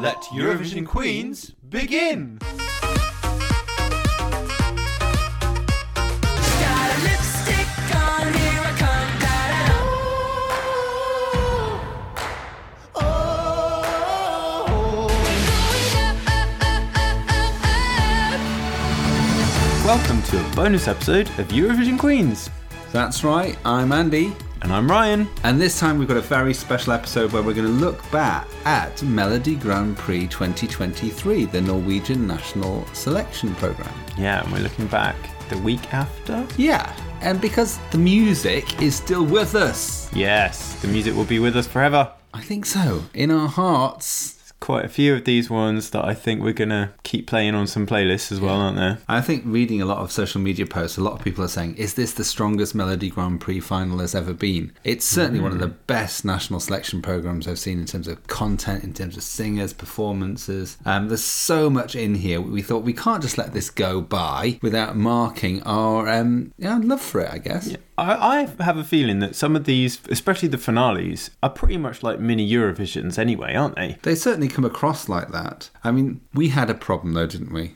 Let Eurovision Queens begin! Got a lipstick on, here I come, Welcome to a bonus episode of Eurovision Queens. That's right, I'm Andy. And I'm Ryan. And this time we've got a very special episode where we're going to look back at Melodi Grand Prix 2023, the Norwegian National Selection Programme. Yeah, and we're looking back the week after. Yeah, and because the music is still with us. Yes, the music will be with us forever. I think so. In our hearts. Quite a few of these ones that I think we're gonna keep playing on some playlists as well, aren't there? I think reading a lot of social media posts, a lot of people are saying, is this the strongest Melodi Grand Prix final has ever been? It's certainly one of the best national selection programs I've seen in terms of content, in terms of singers, performances. Um, there's so much in here. We thought we can't just let this go by without marking our um, yeah, love for it, I guess. I, I have a feeling that some of these, especially the finales, are pretty much like mini Eurovisions anyway, aren't they? They certainly come across like that. I mean, we had a problem though, didn't we?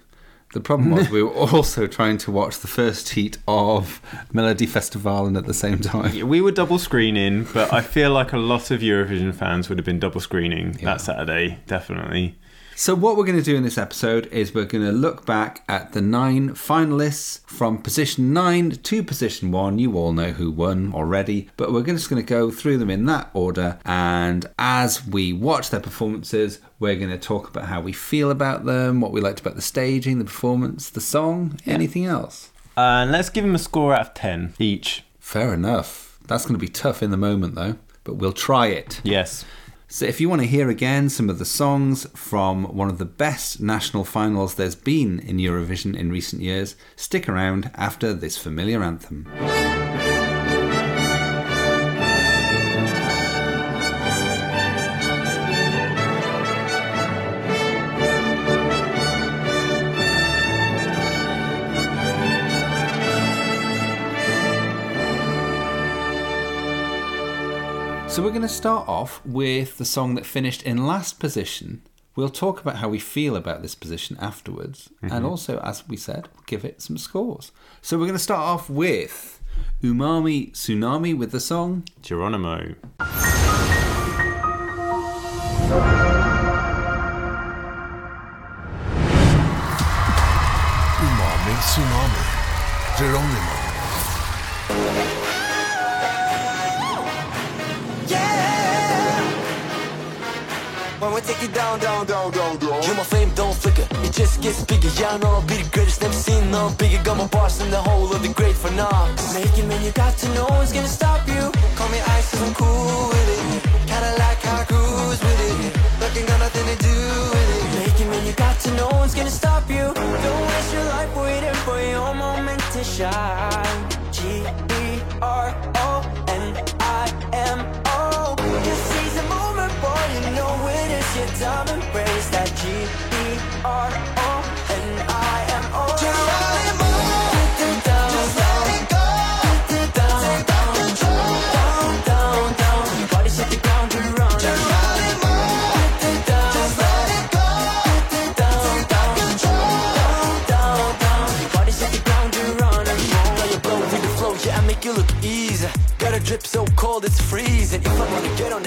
The problem was we were also trying to watch the first heat of Melodifestivalen at the same time. We were double screening, but I feel like a lot of Eurovision fans would have been double screening that Saturday, definitely. So, what we're going to do in this episode is we're going to look back at the nine finalists from position nine to position one. You all know who won already, but we're just going to go through them in that order. And as we watch their performances, we're going to talk about how we feel about them, what we liked about the staging, the performance, the song, anything else. And let's give them a score out of 10 each. Fair enough. That's going to be tough in the moment, though, but we'll try it. Yes. So, if you want to hear again some of the songs from one of the best national finals there's been in Eurovision in recent years, stick around after this familiar anthem. So, we're going to start off with the song that finished in last position. We'll talk about how we feel about this position afterwards, and mm-hmm. also, as we said, we'll give it some scores. So, we're going to start off with Umami Tsunami with the song Geronimo. Umami Tsunami. Geronimo. When we take it down, down, down, down, down. You my flame don't flicker, it just gets bigger. Yeah, I know I'll be the greatest, never seen no bigger. Got my bars in the whole of the great for now. Make it, man, you got to know one's gonna stop you. Call me ice, cause I'm cool with it. Kinda like how I cruise with it. Looking got nothing to do with it. Make it, man, you got to know one's gonna stop you. Don't waste your life waiting for your moment to shine. G you know it is your time. Embrace that G E R O N I M O. Geronimo, just let it go. Down, down, down, down, down. Body hit the ground to run. Geronimo, just let it go. Down, down, down, down, down. Body hit the ground to run and roll. Now you blow with the flow, yeah, I make you look easy. Got a drip so cold it's freezing. If I wanna get on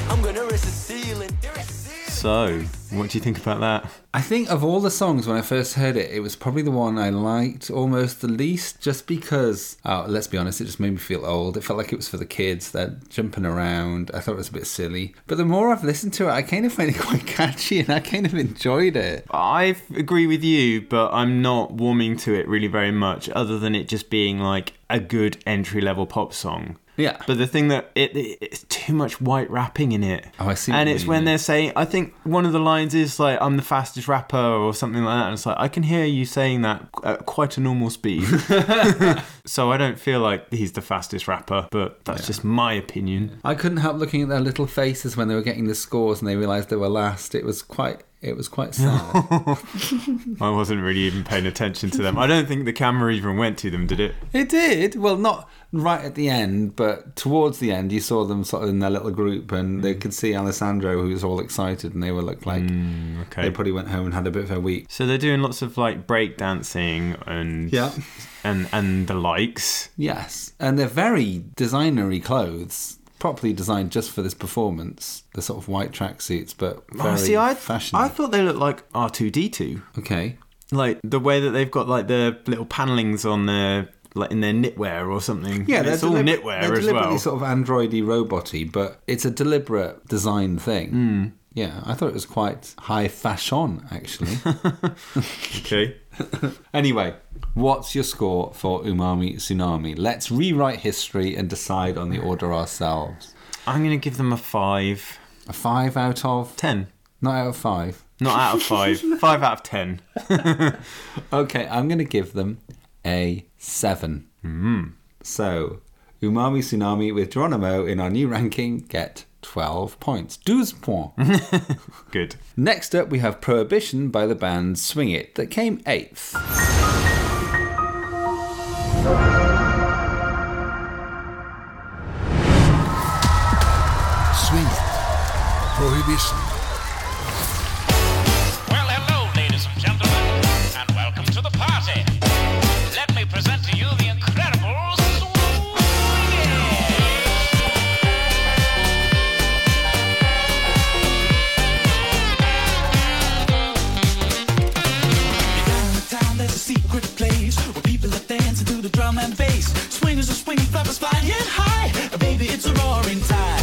So, what do you think about that? I think of all the songs when I first heard it, it was probably the one I liked almost the least, just because. Oh, let's be honest, it just made me feel old. It felt like it was for the kids. They're jumping around. I thought it was a bit silly. But the more I've listened to it, I kind of find it quite catchy, and I kind of enjoyed it. I agree with you, but I'm not warming to it really very much, other than it just being like a good entry level pop song. Yeah. But the thing that it, it it's too much white rapping in it. Oh, I see And it's when yeah. they're saying, I think one of the lines is like, "I'm the fastest rapper" or something like that. And it's like I can hear you saying that at quite a normal speed. so I don't feel like he's the fastest rapper, but that's just my opinion. I couldn't help looking at their little faces when they were getting the scores and they realised they were last. It was quite It was quite sad. I wasn't really even paying attention to them. I don't think the camera even went to them, did it? it did. Well, not right at the end, but towards the end, you saw them sort of in their little group, and they mm. could see Alessandra, who was all excited, and they were looked like mm, Okay. they probably went home and had a bit of a week. So they're doing lots of like break dancing and Yeah. and and the likes. Yes, and they're very designery clothes, properly designed just for this performance. The sort of white tracksuits, but very Oh, see, I fashion. I thought they looked like R two D two. okay. Like the way that they've got like the little panelings on their like in their knitwear or something. Yeah, it's all delib- knitwear they're as deliberately well. sort of androidy roboty, but it's a deliberate design thing. Hmm. Yeah, I thought it was quite high fashion, actually. Okay. anyway, what's your score for Umami Tsunami? Let's rewrite history and decide on the order ourselves. I'm gonna give them a five. A five out of Ten. not out of five. Not out of five. five out of ten. Okay, I'm going to give them a seven. Hmm. So, Umami Tsunami with Geronimo in our new ranking get 12 points. 12 points. Good. Next up, we have Prohibition by the band Swing'it that came eighth. Swing'it. Prohibition. Bass. Swingers are swinging, flappers flying high. Baby, it's a roaring tide.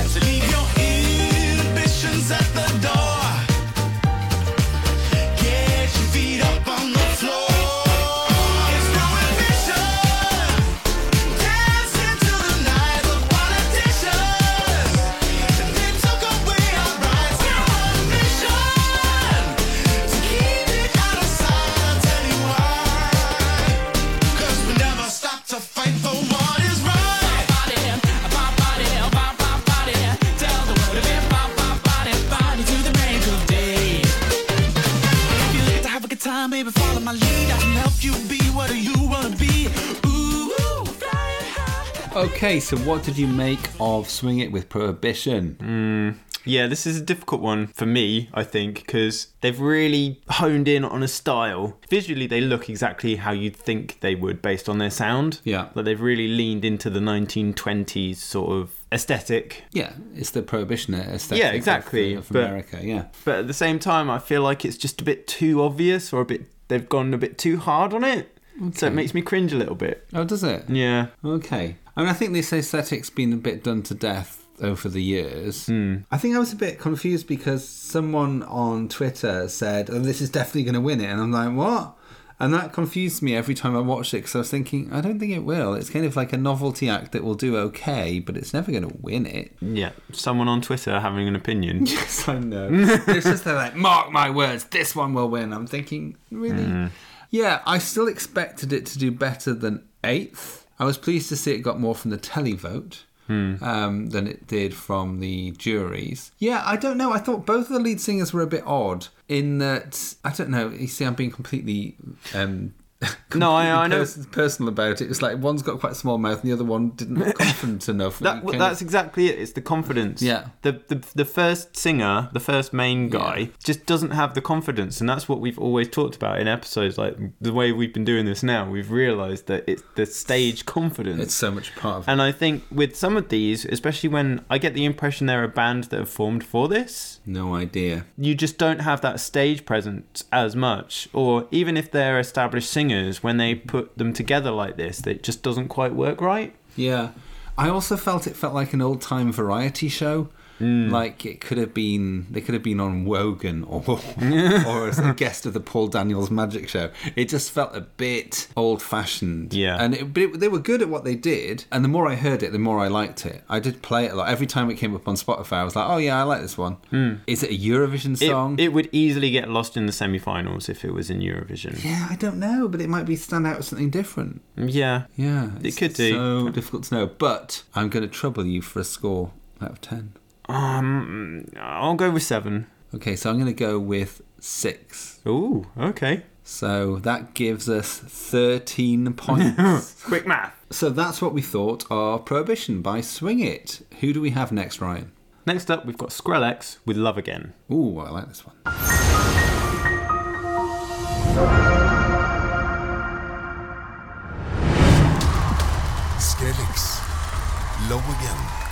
Okay, so what did you make of Swing'it with Prohibition? Hmm, yeah, this is a difficult one for me, I think, because they've really honed in on a style. Visually, they look exactly how you'd think they would based on their sound. Yeah. Like they've really leaned into the 1920s sort of aesthetic. Yeah, it's the Prohibition aesthetic Yeah, exactly, of, but- America, yeah. But at the same time, I feel like it's just a bit too obvious or a bit, they've gone a bit too hard on it. So it makes me cringe a little bit. Oh, does it? Yeah. Okay. I mean, I think this aesthetic's been a bit done to death over the years. Hmm. I think I was a bit confused because someone on Twitter said, oh, this is definitely going to win it. And I'm like, what? And that confused me every time I watched it because I was thinking, I don't think it will. It's kind of like a novelty act that will do okay, but it's never going to win it. Yeah. Someone on Twitter having an opinion. Yes, I know. it's just they're like, mark my words, this one will win. I'm thinking, really? Hmm. Yeah, I still expected it to do better than eighth. I was pleased to see it got more from the televote. Um, than it did from the juries. Yeah, I don't know. I thought both of the lead singers were a bit odd in that I don't know. You see, I'm being completely um, No, I- I know. pers- personal about it. It's like one's got quite a small mouth, and the other one didn't look confident enough. That, well, that's of- exactly it. It's the confidence. Yeah. The, the the first singer, the first main guy, Yeah. just doesn't have the confidence, and that's what we've always talked about in episodes. Like the way we've been doing this now, we've realised that it's the stage confidence. it's so much part of. It. and I think with some of these, especially when I get the impression they're a band that have formed for this, no idea. you just don't have that stage presence as much. Or even if they're established singers, when they put them together like this, it just doesn't quite work right. Yeah. I also felt it felt like an old time variety show. Hmm. Like it could have been, they could have been on Wogan or or as a guest of the Paul Daniels Magic Show. It just felt a bit old fashioned. Yeah. and it, but it, they were good at what they did. And the more I heard it, the more I liked it. I did play it a lot. Every time it came up on Spotify, I was like, oh yeah, I like this one. Is it a Eurovision Hmm. It, song? it would easily get lost in the semi-finals if it was in Eurovision. yeah, I don't know, but it might be stand out as something different. Yeah. Yeah, It could do. So difficult to know, but I'm going to trouble you for a score out of ten. Um, I'll go with seven. Okay, so I'm going to go with six. Ooh, okay. So that gives us 13 points. Quick math. so that's what we thought of Prohibition by Swing'it. Who do we have next, Ryan? Next up, we've got Skrellex with Love Again. Ooh, I like this one. Skrellex. Love again.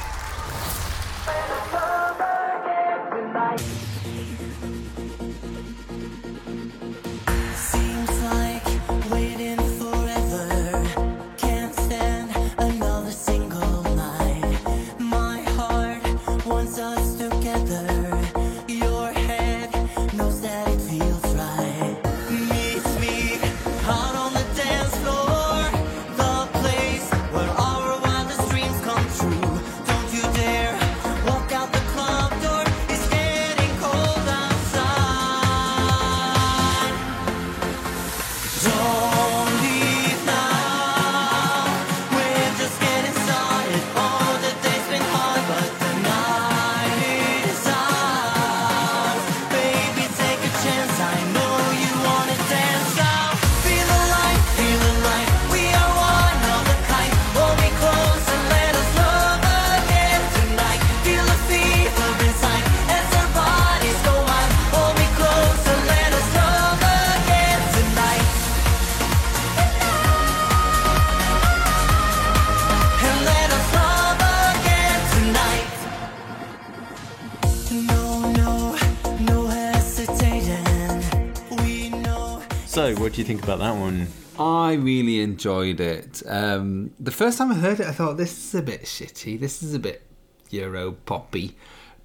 What do you think about that one? I really enjoyed it. Um, the first time I heard it, I thought this is a bit shitty. This is a bit Euro poppy.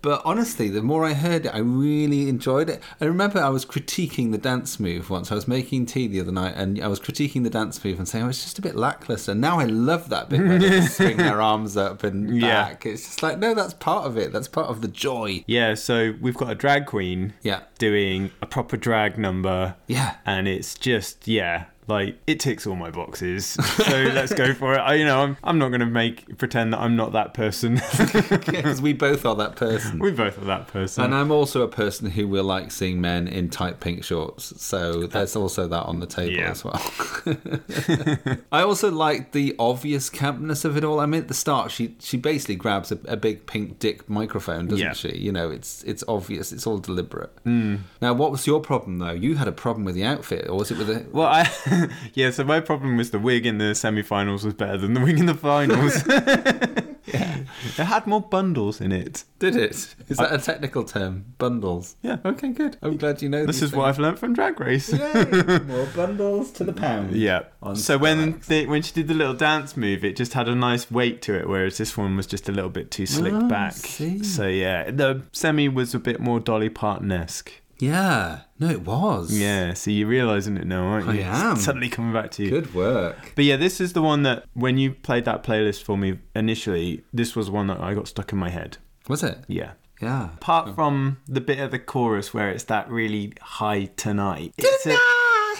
But honestly, the more I heard it, I really enjoyed it. I remember I was critiquing the dance move once. I was making tea the other night, and I was critiquing the dance move and saying, "Oh, it's just a bit lackluster." And now I love that bit where they swing their arms up and Yeah. back. It's just like, no, that's part of it. That's part of the joy. Yeah, so we've got a drag queen Yeah. doing a proper drag number. Yeah. And it's just, yeah, like it ticks all my boxes. So let's go for it. I, you know, I'm, I'm not going to make pretend that I'm not that person. Because we both are that person. we both are that person. And I'm also a person who will like seeing men in tight pink shorts. So there's also that on the table Yeah. as well. I also like the obvious campness of it all. I mean, at the start, she she basically grabs a, a big pink dick microphone, doesn't Yeah. she? You know, it's it's obvious. It's all deliberate. Hmm. Now, what was your problem though? You had a problem with the outfit, or was it with the? Well, I yeah. So my problem was the wig in the semi-finals was better than the wig in the finals. yeah, it had more bundles in it. Did it? Is that a technical term? Bundles. Yeah. Okay, good. I'm glad you know. This these is what I've learned from Drag Race. Yay! More bundles to the pound. Yeah. So when they, when she did the little dance move, it just had a nice weight to it, whereas this one was just a little bit too slicked Oh, back. see. So yeah, the semi was a bit more Dolly Parton esque. Yeah. No, it was. Yeah. So you're realizing it now, aren't you? I am. It's suddenly coming back to you. Good work. But yeah, this is the one that when you played that playlist for me initially, this was one that I got stuck in my head. Was it? Yeah. Yeah. Apart from the bit of the chorus where it's that really high tonight. It's a-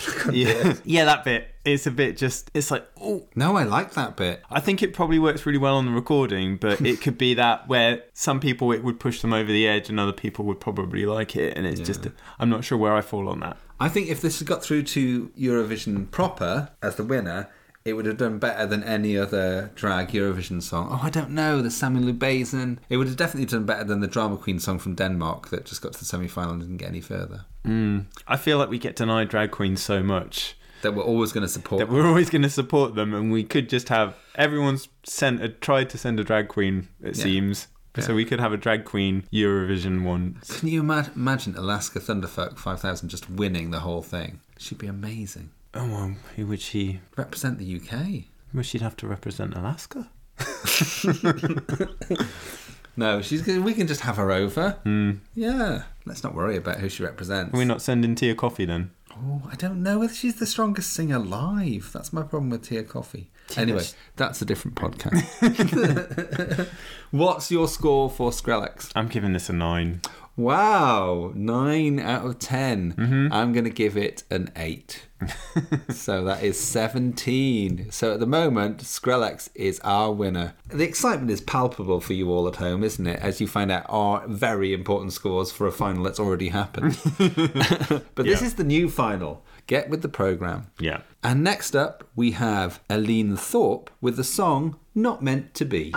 yeah, yeah, that bit. It's a bit just. It's like, oh, No, I like that bit. I think it probably works really well on the recording, but it could be that where some people it would push them over the edge and other people would probably like it, and it's just I'm not sure where I fall on that. I think if this had got through to Eurovision proper as the winner, it would have done better than any other drag Eurovision song. Oh, I don't know, the Samuel Lubazen. It would have definitely done better than the Drama Queen song from Denmark that just got to the semi final and didn't get any further. Mm. I feel like we get denied drag queens so much That we're always going to support. that we're always going to support them, and we could just have everyone's sent a tried to send a drag queen. It Yeah. seems. So we could have a drag queen Eurovision one. Can you ima- imagine Alaska Thunderfuck 5000 just winning the whole thing? She'd be amazing. Oh, well, who would she? Represent the UK. Well, she'd have to represent Alaska. No, she's. gonna- We can just have her over. Hmm. Yeah. Let's not worry about who she represents. Are we not sending Tia Kofi then? Oh, I don't know whether she's the strongest singer live. That's my problem with Tia Kofi. Anyway, that's a different podcast. What's your score for Skrellex? I'm giving this a nine. Wow, nine out of 10. Mm-hmm. I'm going to give it an eight. so that is 17. So at the moment, Skrellex is our winner. The excitement is palpable for you all at home, isn't it? As you find out our very important scores for a final that's already happened. but this Yeah. is the new final. Get with the program. Yeah. And next up, we have Eline Thorp with the song Not Meant to Be.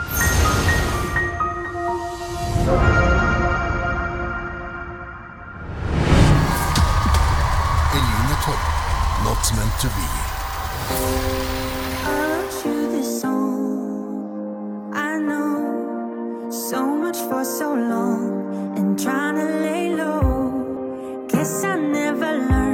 Meant to Be. I wrote you this song. I know so much for so long and trying to lay low. Guess I never learned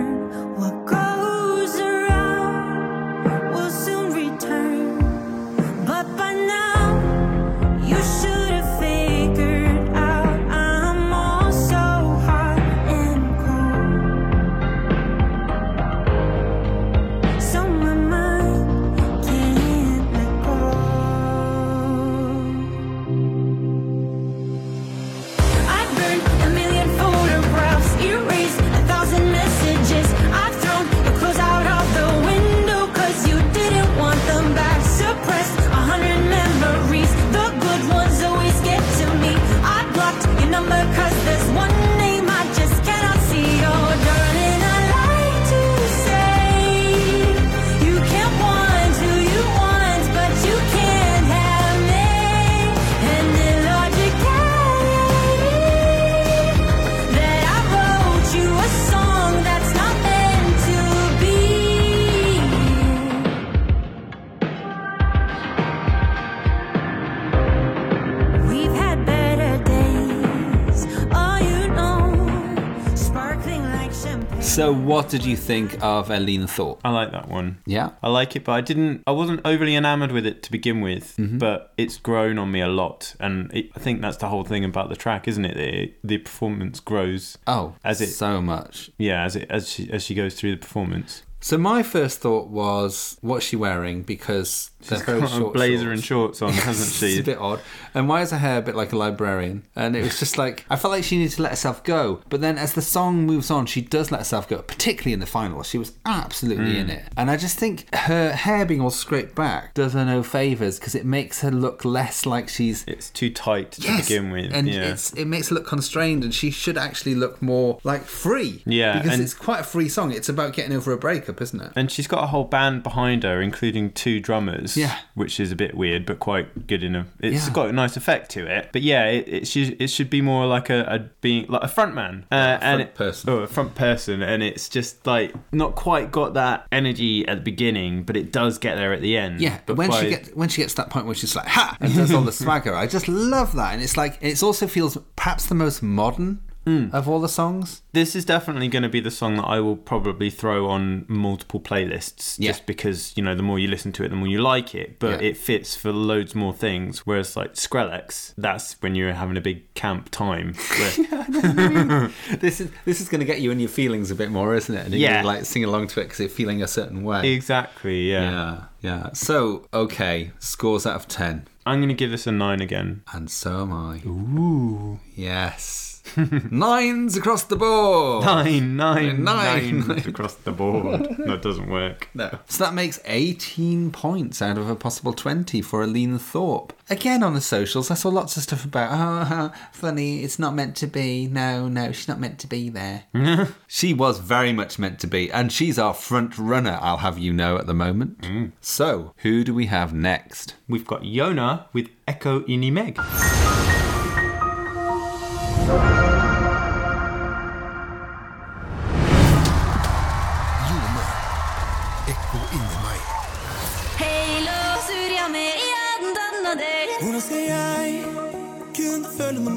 what did you think of Eline Thorp? I like that one. Yeah. I like it, but I didn't. I wasn't overly enamored with it to begin with. Mm-hmm. But it's grown on me a lot, and it, I think that's the whole thing about the track, isn't it? It- the performance grows. Oh, As it- so much. Yeah, as it as she as she goes through the performance. So my first thought was, what's she wearing? Because She's got a short blazer shorts. and shorts on, hasn't she? It's a bit odd. And why is her hair a bit like a librarian? And it was just like I felt like she needed to let herself go. But then as the song moves on, she does let herself go. Particularly in the final, she was absolutely Mm. in it. And I just think her hair being all scraped back does her no favors because it makes her look less like she's It's too tight to Yes, begin with. and yeah. it's it makes her look constrained, and she should actually look more like free. Yeah, because it's quite a free song. It's about getting over a breakup, isn't it? And she's got a whole band behind her, including two drummers. Yeah. Which is a bit weird, but quite good in a. It's Yeah. got a nice effect to it. But yeah, it, it should it should be more like a, a being like a front man, uh, and front it- person. Oh, a front person, and it's just like not quite got that energy at the beginning, but it does get there at the end. Yeah, but when she by- gets when she gets to that point where she's like ha and does all the swagger, I just love that, and it's like it also feels perhaps the most modern Hmm. of all the songs. This is definitely going to be the song that I will probably throw on multiple playlists Yeah. just because, you know, the more you listen to it, the more you like it. But Yeah. it fits for loads more things. Whereas, like Skrellex, that's when you're having a big camp time. where- This is this is going to get you in your feelings a bit more, isn't it? And Yeah. gonna, like sing along to it because you're feeling a certain way. exactly, yeah. Yeah, yeah. So okay, scores out of ten, I'm going to give this a 9 again. and so am I. Ooh, yes, nines across the board. Nine, nine, Nine. nine across the board. That doesn't work. No. So that makes 18 points out of a possible 20 for Eline Thorp. Again, on the socials, I saw lots of stuff about, oh, funny, it's not meant to be. No, no, she's not meant to be there. she was very much meant to be, and she's our front runner, I'll have you know, at the moment. Mm. So, who do we have next? We've got Jone with Ekko inni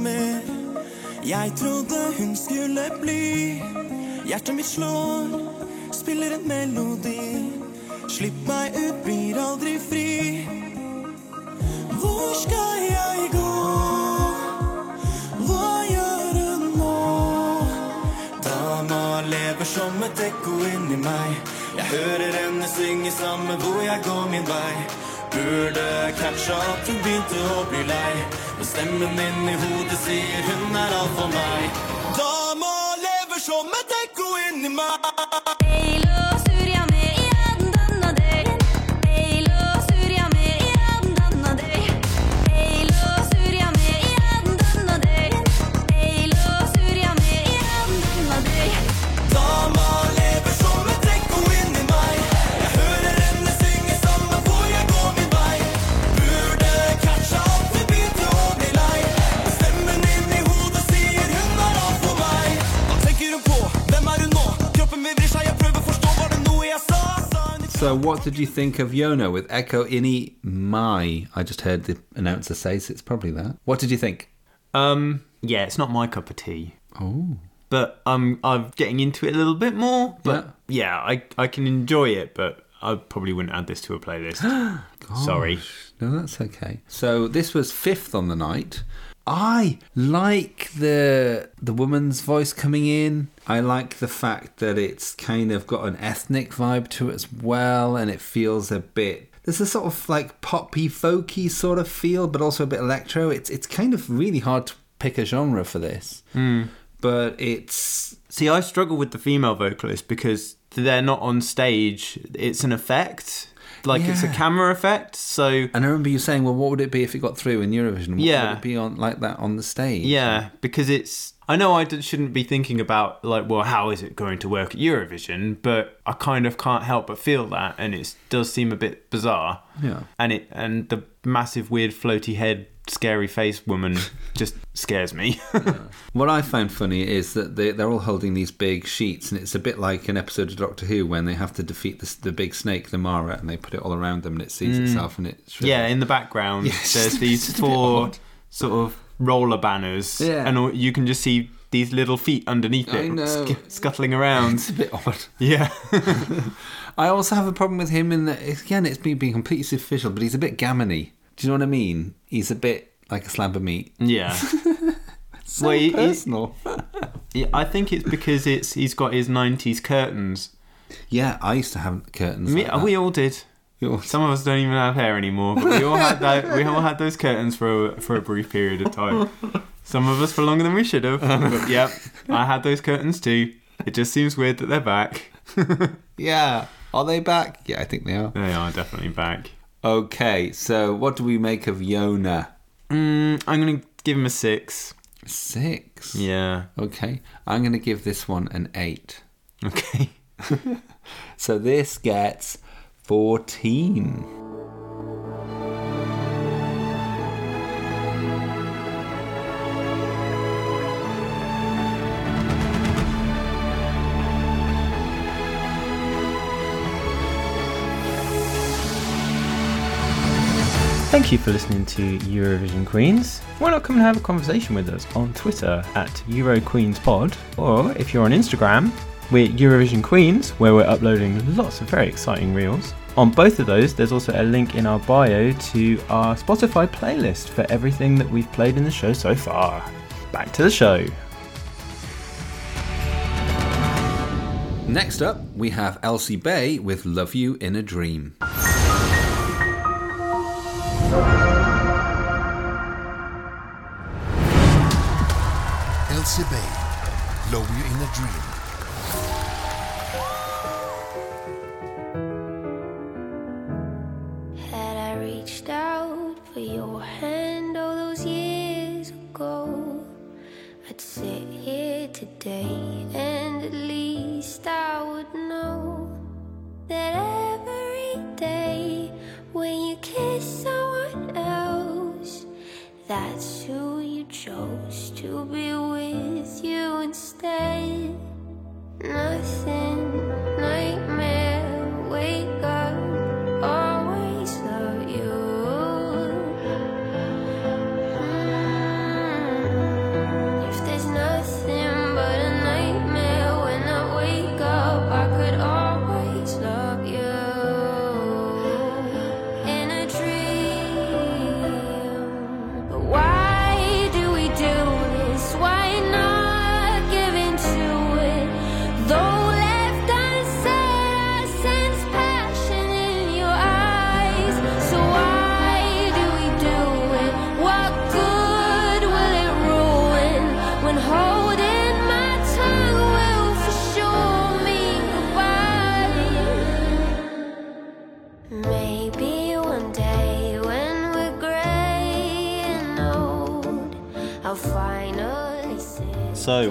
mer? Jeg trodde hun skulle bli. Hjertet mitt slår, spiller en melodi. Slipp meg ut, blir aldri fri. Hvor skal jeg gå? Hva gjøre nå? Dama lever som et ekko inni meg. Jeg hører henne synge samme hvor jeg går min vei. Burde catcha at hun begynte å bli lei. Men stemmen inni hodet sier hun er alt for meg. Dama lever som et ekko inni meg. What did you think of Jone with Ekko inni meg? I just heard the announcer say, so it's probably that. What did you think? Um, yeah, it's not my cup of tea. Oh. but I'm I'm getting into it a little bit more. But yeah, I I can enjoy it, but I probably wouldn't add this to a playlist. Sorry. No, that's okay. So this was fifth on the night. I like the the woman's voice coming in. I like the fact that it's kind of got an ethnic vibe to it as well, and it feels a bit. There's a sort of like poppy, folky sort of feel, but also a bit electro. It's it's kind of really hard to pick a genre for this, hmm. but it's See, I struggle with the female vocalist because they're not on stage. It's an effect, like it's a camera effect. So And I remember you saying, "Well, what would it be if it got through in Eurovision? What Yeah. would it be on like that on the stage?" yeah, because it's. I know I shouldn't be thinking about like, well, how is it going to work at Eurovision? But I kind of can't help but feel that, and it does seem a bit bizarre. Yeah. and it and the massive weird floaty head, scary face woman just scares me. What I found funny is that they, they're all holding these big sheets, and it's a bit like an episode of Doctor Who when they have to defeat the, the big snake, the Mara, and they put it all around them, and it sees itself, and it shrivels. Mm. yeah, in the background, Yes, there's these it's four sort of roller banners, Yeah. and you can just see these little feet underneath it, sc- scuttling around. it's a bit odd. yeah, I also have a problem with him in that again, it's me being completely superficial, but he's a bit gammony. Do you know what I mean? He's a bit like a slab of meat. yeah. So Well, he- he- personal. Yeah, I think it's because it's he's got his '90s curtains. yeah, I used to have curtains. Me, like we all did. Some of us don't even have hair anymore, but we all had that. We all had those curtains for a, for a brief period of time. Some of us for longer than we should have. But yep, I had those curtains too. It just seems weird that they're back. Yeah. Are they back? Yeah, I think they are. They are definitely back. Okay, so what do we make of Jone? Mm, I'm gonna give him a six. Six. Yeah. Okay, I'm going to give this one an eight. Okay. So this gets 14. Thank you for listening to Eurovision Queens. Why not come and have a conversation with us on Twitter at EuroQueensPod, or if you're on Instagram, we're Eurovision Queens, where we're uploading lots of very exciting reels. On both of those, there's also a link in our bio to our Spotify playlist for everything that we've played in the show so far. Back to the show. Next up, we have Elsie Bay with Love You in a Dream. Elsie Bay, Love You in a Dream. Had I reached out for your hand all those years ago, I'd sit here today and at least I would know that every chose to be with you instead. Nothing, nightmare, wake up,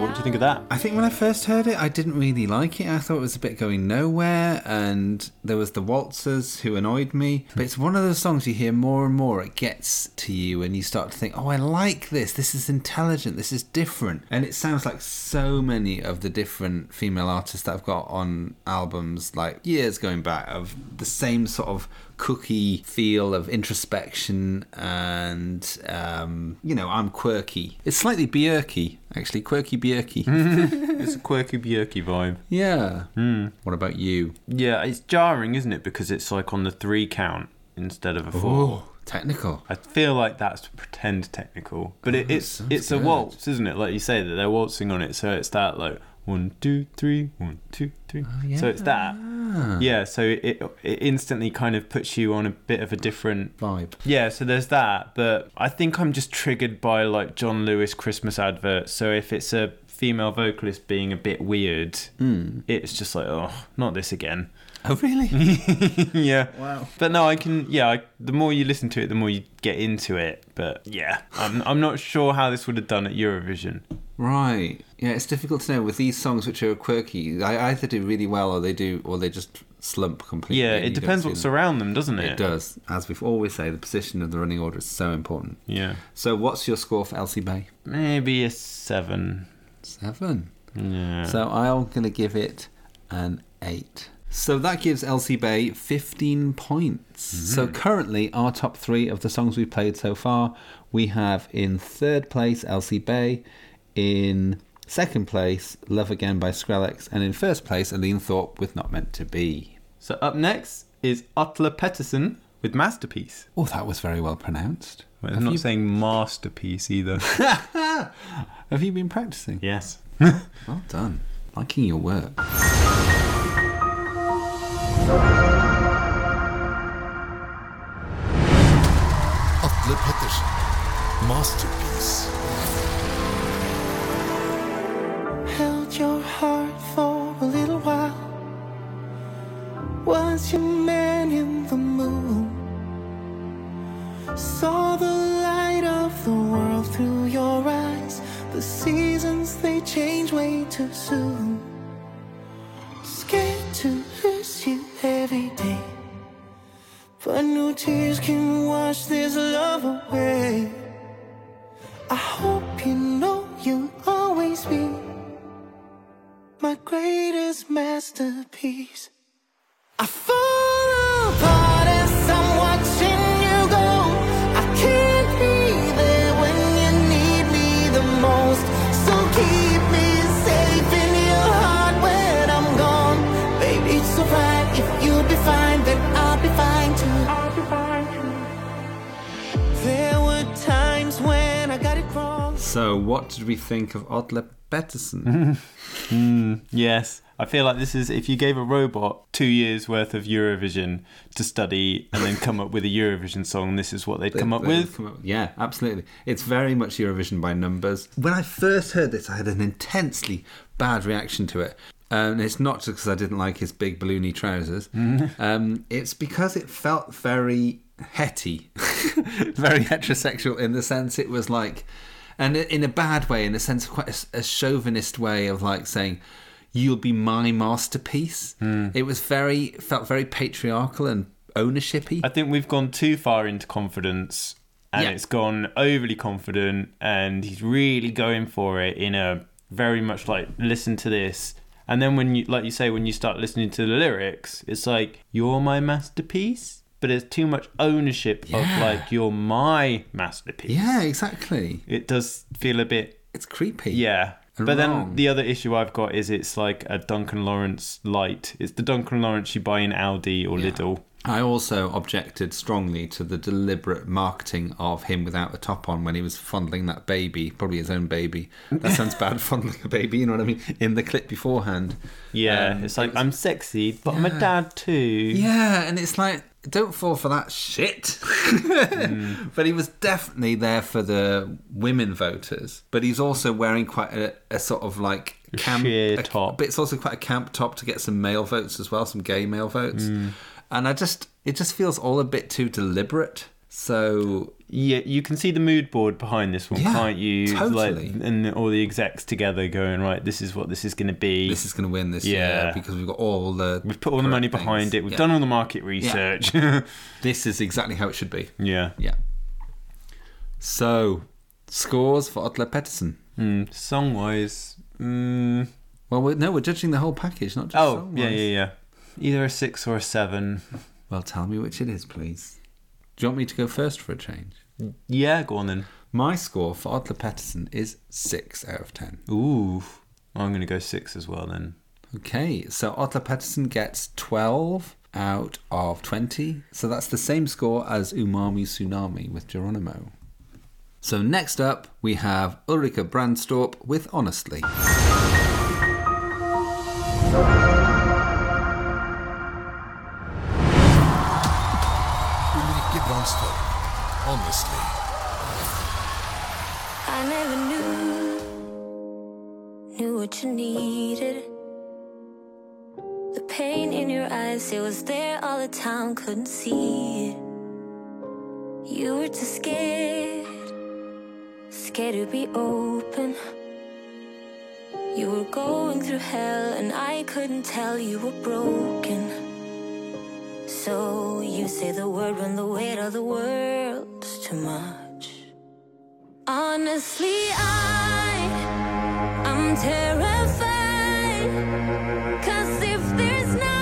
What do you think of that? I think when I first heard it, I didn't really like it. I thought it was a bit going nowhere, and there was the waltzers who annoyed me. But it's one of those songs you hear more and more. It gets to you, and you start to think, "Oh, I like this. This is intelligent. This is different." And it sounds like so many of the different female artists that I've got on albums, like years going back, of the same sort of cookie feel of introspection and um, you know I'm quirky. It's slightly Björky actually, quirky Björky. It's a quirky Björky vibe. yeah. Hmm. What about you? Yeah, it's jarring, isn't it? Because it's like on the three count instead of a four. Oh, technical. I feel like that's pretend technical, but it, Oh, it's it's a waltz, isn't it? Like you say that they're waltzing on it, so it's that like one two three, one two three. Oh, So it's that. Yeah, so it it instantly kind of puts you on a bit of a different Vibe. Yeah, so there's that, but I think I'm just triggered by like John Lewis Christmas adverts. So if it's a female vocalist being a bit weird, Hmm. it's just like, oh, not this again. Oh, really? yeah. Wow. But no, I can. Yeah, I, the more you listen to it, the more you get into it. But yeah, I'm I'm not sure how this would have done at Eurovision. right. Yeah, it's difficult to know with these songs which are quirky. I either do really well or they do, or they just slump completely. Yeah, it depends what's them. around them, doesn't it? It does. As we always say, the position of the running order is so important. Yeah, So, what's your score for Elsie Bay? maybe a seven. Seven. Yeah. So I'm going to give it an 8. So that gives Elsie Bay 15 points. Mm-hmm. So currently, our top three of the songs we've played so far, we have in third place Elsie Bay, in second place Love Again by Skrellex, and in first place Eline Thorp with Not Meant to Be. so up next is Atle Pettersen with Masterpiece. Oh, that was very well pronounced. Well, I'm not you- saying masterpiece either. Have you been practicing? yes. Well done. Liking your work. Atle Pettersen. Masterpiece. Too soon. Did we think of Atle Pettersen? Hmm, yes. I feel like this is if you gave a robot two years worth of Eurovision to study and then come up with a Eurovision song, this is what they'd come up with. come up- yeah, absolutely. It's very much Eurovision by numbers. When I first heard this, I had an intensely bad reaction to it. Um, and it's not just because I didn't like his big balloony trousers. Hmm. Um, it's because it felt very hetty, very heterosexual in the sense it was like, and in a bad way, in a sense of quite a, a chauvinist way of like saying, "You'll be my masterpiece." Hmm. It was very felt very patriarchal and ownershipy. I think we've gone too far into confidence and Yeah. it's gone overly confident and he's really going for it in a very much like listen to this and then when you like you say when you start listening to the lyrics it's like you're my masterpiece but it's too much ownership of like you're my masterpiece yeah, exactly. it does feel a bit It's creepy. yeah but wrong. then the other issue I've got is it's like a Duncan Laurence light. It's the Duncan Laurence you buy in Aldi or Lidl. I also objected strongly to the deliberate marketing of him without a top on when he was fondling that baby, probably his own baby. That sounds bad, fondling a baby, you know what I mean? In the clip beforehand. Yeah, Um, it's like it was- I'm sexy, but I'm a dad too. Yeah, and it's like, don't fall for that shit. But he was definitely there for the women voters. But he's also wearing quite a, a sort of like camp sheer a- top. But it's also quite a camp top to get some male votes as well, some gay male votes. Mm. And I just, it just feels all a bit too deliberate. So Yeah, you can see the mood board behind this one, Yeah, can't you? totally. Like, and all the execs together going, right, this is what this is going to be. this is going to win this Yeah. year because we've got all the. We've put all the money behind things. it. We've Yeah. done all the market research. This is exactly how it should be. yeah. Yeah. So, scores for Atle Pettersen. Mm, song wise, mm, Well, we're, no, we're judging the whole package, not just oh song-wise. yeah, yeah, yeah. Either a six or a seven. Well, tell me which it is, please. Do you want me to go first for a change? Yeah, go on then. My score for Atle Pettersen is 6 out of 10. Ooh, I'm going to go six as well then. Okay, so Atle Pettersen gets 12 out of 20. So that's the same score as Umami Tsunami with Geronimo. So next up, we have Ulrikke Brandstorp with Honestly. Brandstorp. Honestly. I never knew, knew what you needed. The pain in your eyes, it was there all the time, couldn't see it. You were too scared, scared to be open. You were going through hell, and I couldn't tell you were broken. So you say the word when the weight of the world's too much. Honestly, I I'm terrified. Cause if there's nothing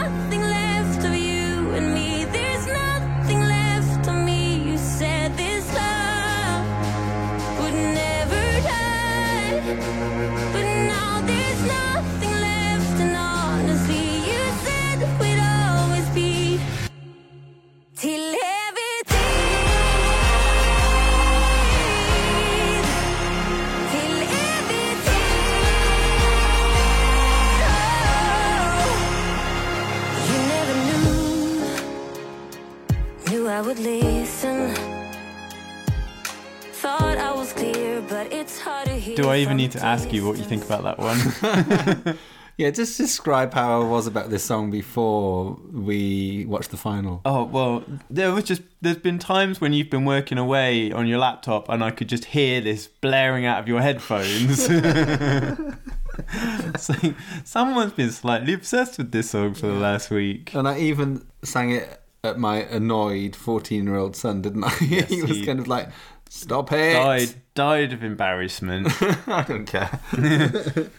I even need to ask you what you think about that one? Yeah, just describe how I was about this song before we watched the final. oh well, there was just there's been times when you've been working away on your laptop and I could just hear this blaring out of your headphones. it's like someone's been slightly obsessed with this song for the last week. And I even sang it at my annoyed 14 year old son, didn't I? he was he- kind of like, stop it. Died died of embarrassment. I don't care.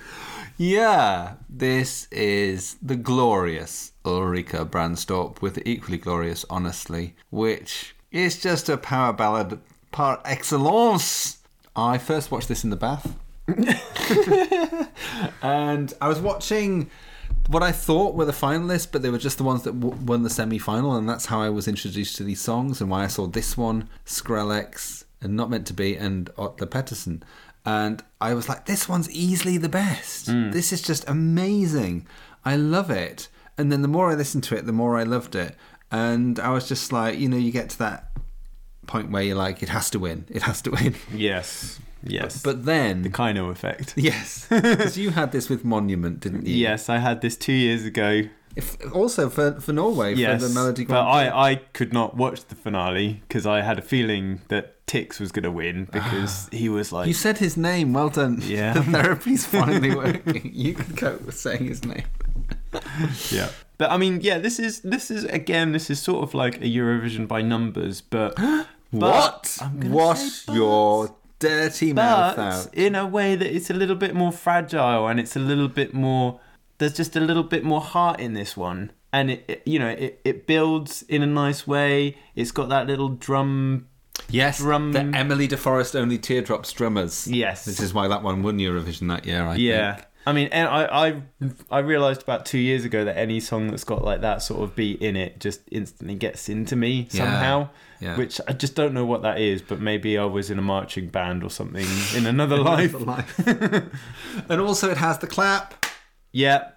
yeah, this is the glorious Ulrikke Brandstorp with the equally glorious Honestly, which is just a power ballad par excellence. I first watched this in the bath. and I was watching what I thought were the finalists, but they were just the ones that w- won the semi final, and that's how I was introduced to these songs and why I saw this one, Skrellex, and Not Meant to Be, and uh, Atle Pettersen. And I was like, this one's easily the best. Hmm. This is just amazing. I love it. And then the more I listened to it, the more I loved it. And I was just like, you know, you get to that point where you're like, it has to win. It has to win. yes. Yes. But then. the KEiiNO effect. Yes, because you had this with Monument, didn't you? Yes, I had this two years ago. If, also for for Norway Yes, for the Melodi but Grand Prix. I, I could not watch the finale because I had a feeling that Tix was going to win ah. because he was like, you said his name. Well done. Yeah. the therapy's finally working. You can cope with saying his name. yeah. But I mean, yeah, this is this is again, this is sort of like a Eurovision by numbers, but What? I'm Wash your dirty mouth out. in a way that it's a little bit more fragile and it's a little bit more. There's just a little bit more heart in this one, and it, it you know it, it builds in a nice way. It's got that little drum Yes, Drum- the Emmelie de Forest only teardrops drummers. Yes. this is why that one won Eurovision that year. I Yeah. think. I mean, and I, I I realized about two years ago that any song that's got like that sort of beat in it just instantly gets into me Yeah. somehow. Yeah. Which I just don't know what that is, but maybe I was in a marching band or something in another life. and also it has the clap. yeah,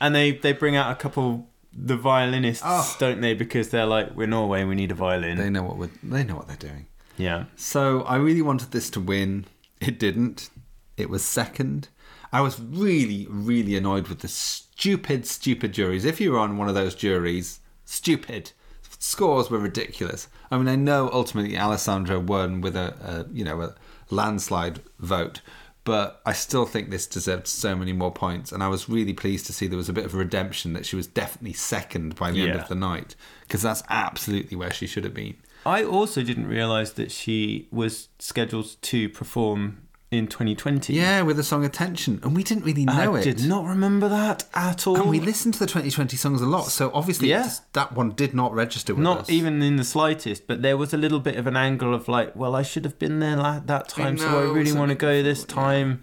and they they bring out a couple the violinists, Oh. don't they? Because they're like, we're Norway, we need a violin. They know what we're, they know what they're doing. yeah, So I really wanted this to win. It didn't. It was second. I was really, really annoyed with the stupid, stupid juries. If you were on one of those juries, stupid. scores were ridiculous. I mean, I know ultimately Alessandra won with a, a you know a landslide vote, but I still think this deserved so many more points. And I was really pleased to see there was a bit of a redemption that she was definitely second by the end of the night because that's absolutely where she should have been. I also didn't realise that she was scheduled to perform in 2020. Yeah, with the song Attention, and we didn't really know I it. did not remember that at all. And we listened to the 2020 songs a lot, so obviously Yeah. it's- that one did not register with Not us. even in the slightest, but there was a little bit of an angle of like, well, I should have been there la- that time, so I really want to go this before, yeah. time.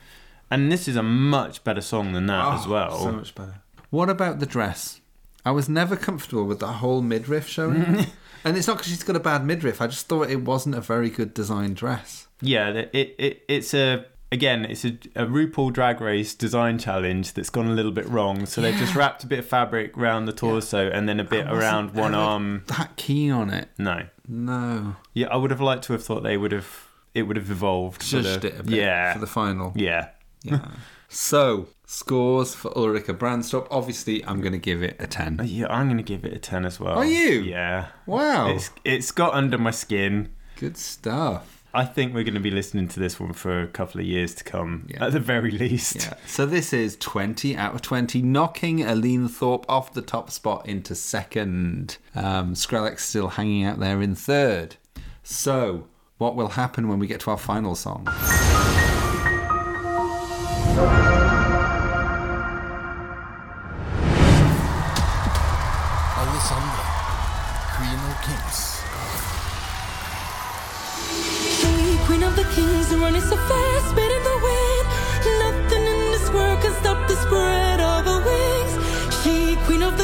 And this is a much better song than that ah, as well. Oh, So much better. What about the dress? I was never comfortable with that whole midriff showing. and it's not because she's got a bad midriff. I just thought it wasn't a very good design dress. Yeah, it, it it's a again, it's a, a RuPaul Drag Race design challenge that's gone a little bit wrong. So they've just wrapped a bit of fabric around the torso and then a bit around one arm. That keen on it. No, No. yeah, I would have liked to have thought they would have it would have evolved. for Judged the- it a bit yeah, for the final. yeah. Yeah. so, scores for Ulrikke Brandstorp. Obviously, I'm going to give it a 10. Yeah, I'm gonna give it a ten as well. Are you? Yeah. Wow. It's it's got under my skin. Good stuff. I think we're going to be listening to this one for a couple of years to come, Yeah. at the very least. Yeah. So this is 20 out of 20, knocking Eline Thorp off the top spot into second. Um, Skrellex still hanging out there in third. So, what will happen when we get to our final song?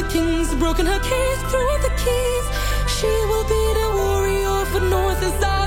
Kings, broken her cage, threw the keys. She will be the warrior for north and southern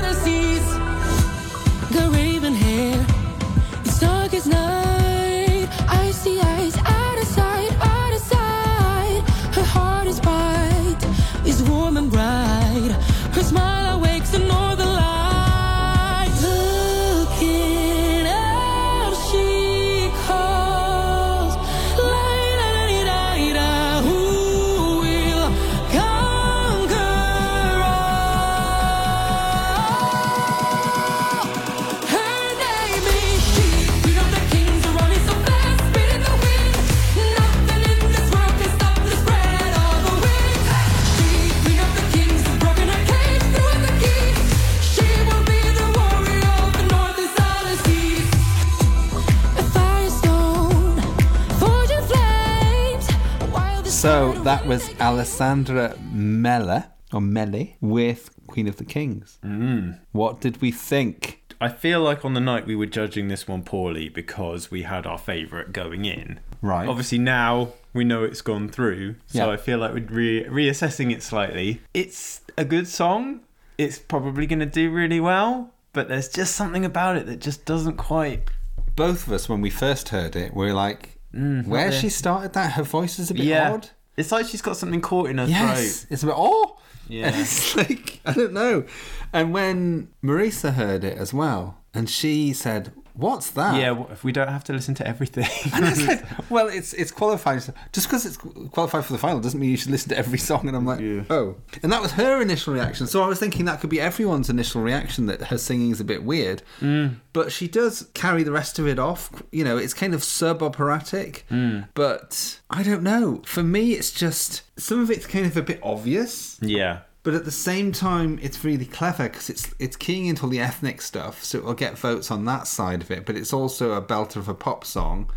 was Alessandra Mele, or Mele, with Queen of the Kings. Mm. What did we think? I feel like on the night we were judging this one poorly because we had our favourite going in. Right. Obviously now we know it's gone through, so Yeah. I feel like we're re- reassessing it slightly. It's a good song. It's probably going to do really well, but there's just something about it that just doesn't quite. Both of us, when we first heard it, we were like, where she started that, her voice is a bit yeah, odd. It's like she's got something caught in her Yes, throat. it's a bit oh. Yeah. And it's like I don't know. And when Marisa heard it as well, and she said, "What's that?" Yeah, if we don't have to listen to everything. And I said, "Well, it's it's qualified. Just because it's qualified for the final doesn't mean you should listen to every song." And I'm like, Yeah. "Oh." And that was her initial reaction. So I was thinking that could be everyone's initial reaction that her singing is a bit weird. Mm. But she does carry the rest of it off. You know, it's kind of sub operatic. Mm. But I don't know. For me, it's just some of it's kind of a bit obvious. yeah. But at the same time, it's really clever because it's it's keying into all the ethnic stuff, so it will get votes on that side of it. But it's also a belter of a pop song.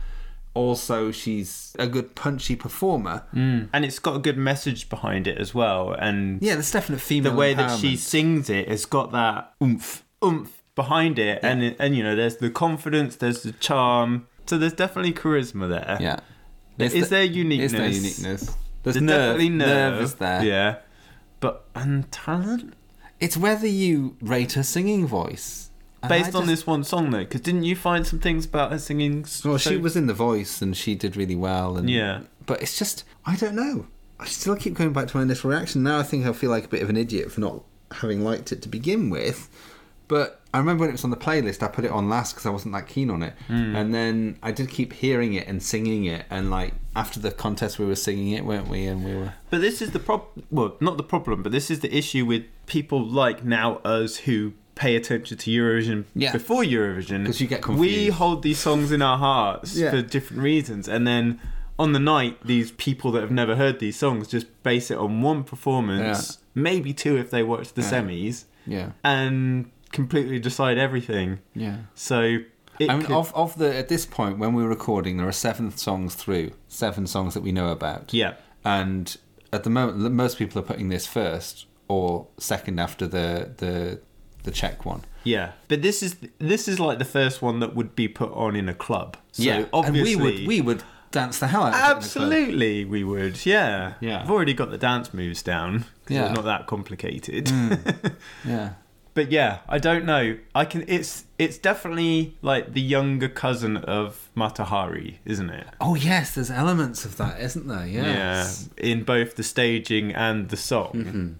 Also, she's a good punchy performer. Mm. And it's got a good message behind it as well. And Yeah, there's definite female. the way that she sings it it's got that oomph, oomph behind it, and it, and you know, there's the confidence, there's the charm, so there's definitely charisma there. yeah, Is It's there uniqueness? Is there uniqueness? There's, There's nerve. definitely nerve. Nerve is there. Yeah, but and talent It's whether you rate her singing voice. And I based on just- this one song though, because didn't you find some things about her singing? s- Well, she so- was in the voice and she did really well. And Yeah. but it's just I don't know. I still keep going back to my initial reaction. Now I think I feel like a bit of an idiot for not having liked it to begin with. But I remember when it was on the playlist, I put it on last because I wasn't that keen on it. Hmm. And then I did keep hearing it and singing it. And like after the contest, we were singing it, weren't we? And we were. But this is the problem. Well, not the problem, but this is the issue with people like now us who pay attention to Eurovision Yeah. before Eurovision. 'Cause you get confused. We hold these songs in our hearts Yeah. for different reasons, and then on the night, these people that have never heard these songs just base it on one performance, maybe two if they watch the Yeah. semis, Yeah. and completely decide everything. Yeah. So. It I mean, could- of, of the at this point when we're recording, there are seven songs through, seven songs that we know about. yeah. and at the moment most people are putting this first or second after the the the Czech one. Yeah, but this is this is like the first one that would be put on in a club. So obviously, and we would we would dance the hell out of it in the club. absolutely we would. Yeah, Yeah. I've already got the dance moves down. Yeah. it's not that complicated. Mm. Yeah, but yeah, I don't know. I can. It's it's definitely like the younger cousin of Mata Hari, isn't it? Oh yes, there's elements of that, isn't there? Yes. Yeah, in both the staging and the song. Mm-hmm.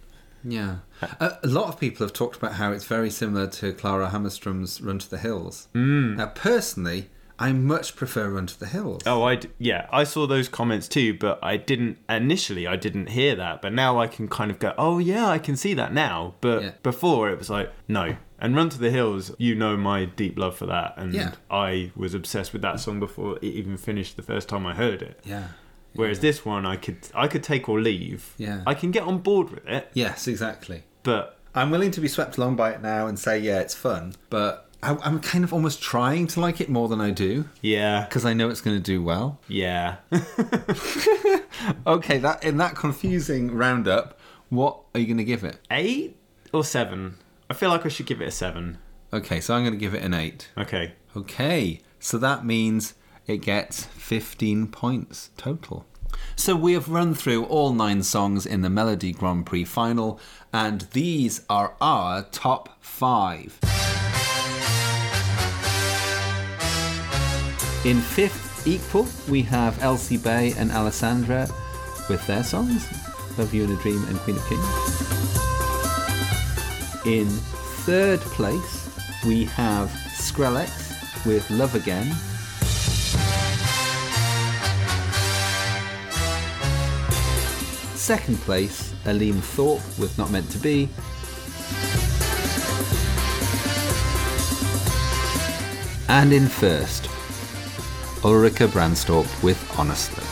Yeah. A, a lot of people have talked about how it's very similar to Klara Hammarström's Run to the Hills. Mm. Now, personally, I much prefer Run to the Hills. Oh, I d- yeah, I saw those comments too, but I didn't initially. I didn't hear that, but now I can kind of go, oh yeah, I can see that now. But Yeah. before it was like, no. And Run to the Hills, you know my deep love for that, and Yeah. I was obsessed with that song before it even finished the first time I heard it. Yeah. Whereas this one, I could I could take or leave. Yeah. I can get on board with it, Yes, exactly. but I'm willing to be swept along by it now and say, yeah, it's fun, but I, I'm kind of almost trying to like it more than I do yeah, because I know it's going to do well. yeah. Okay, that in that confusing roundup, what are you going to give it? Eight or seven? I feel like I should give it a seven. Okay, so I'm going to give it an eight. Okay. Okay, so that means it gets 15 points total. So we have run through all nine songs in the Melodi Grand Prix final, and these are our top five. In fifth equal, we have Elsie Bay and Alessandra with their songs, Love You in a Dream and Queen of Kings. In third place, we have Skrellex with Love Again. Second place, Eline Thorp with Not Meant to Be. And in first, Ulrikke Brandstorp with Honestly.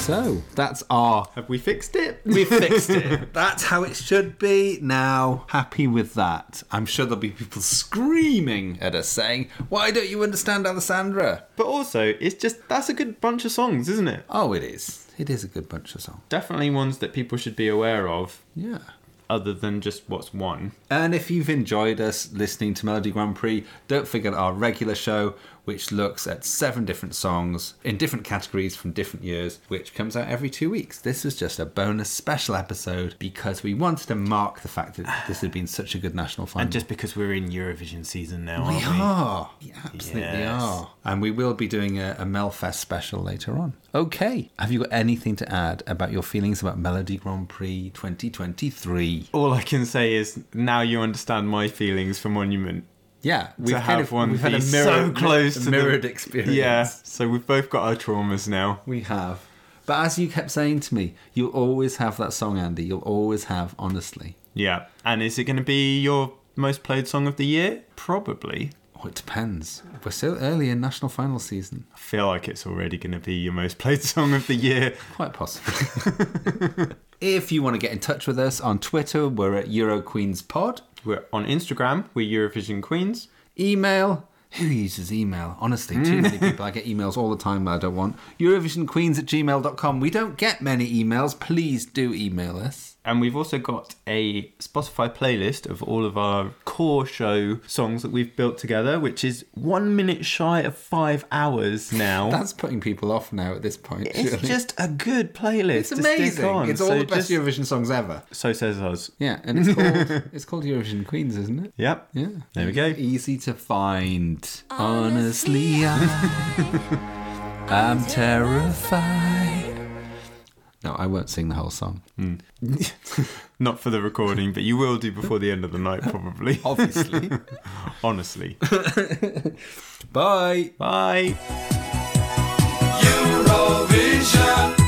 So that's our Have we fixed it? we fixed it. That's how it should be now. Happy with that. I'm sure there'll be people screaming at us saying, Why don't you understand Alessandra? But also, it's just that's a good bunch of songs, isn't it? Oh, it is. It is a good bunch of songs. Definitely ones that people should be aware of, Yeah. Other than just what's one. And if you've enjoyed us listening to Melodi Grand Prix, don't forget our regular show, which looks at seven different songs in different categories from different years, which comes out every two weeks. This was just a bonus special episode because we wanted to mark the fact that this had been such a good national final. And just because we're in Eurovision season now, We aren't we? are. We absolutely Yes. are. And we will be doing a, a Melfest special later on. Okay. Have you got anything to add about your feelings about Melodi Grand Prix 2023? All I can say is now you understand my feelings for Monument. Yeah, we've to have of one we've had a mirror, so close a to the- mirrored experience. Yeah, so we've both got our traumas now. we have. But as you kept saying to me, you'll always have that song, Andy. You'll always have honestly. Yeah, and is it going to be your most played song of the year? Probably. Oh, it depends. We're so early in national final season. I feel like it's already going to be your most played song of the year. Quite possibly. if you want to get in touch with us on Twitter, we're at EuroQueensPod. We're on Instagram. We're Eurovision Queens. Email. Who uses email? Honestly, too many people. I get emails all the time that I don't want. Eurovisionqueens at gmail.com. We don't get many emails. Please do email us. And we've also got a Spotify playlist of all of our core show songs that we've built together, which is one minute shy of five hours now. That's putting people off now at this point. it's surely. just a good playlist. It's to stick amazing. on. It's all So the best just- Eurovision songs ever. So says us. Yeah, and it's called it's called Eurovision Queens, isn't it? Yep. Yeah. There we go. Easy to find. Honestly, I, I'm terrified. No, I won't sing the whole song. Hmm. Not for the recording, but you will do before the end of the night, probably. Obviously. Honestly. Bye. Bye. Eurovision.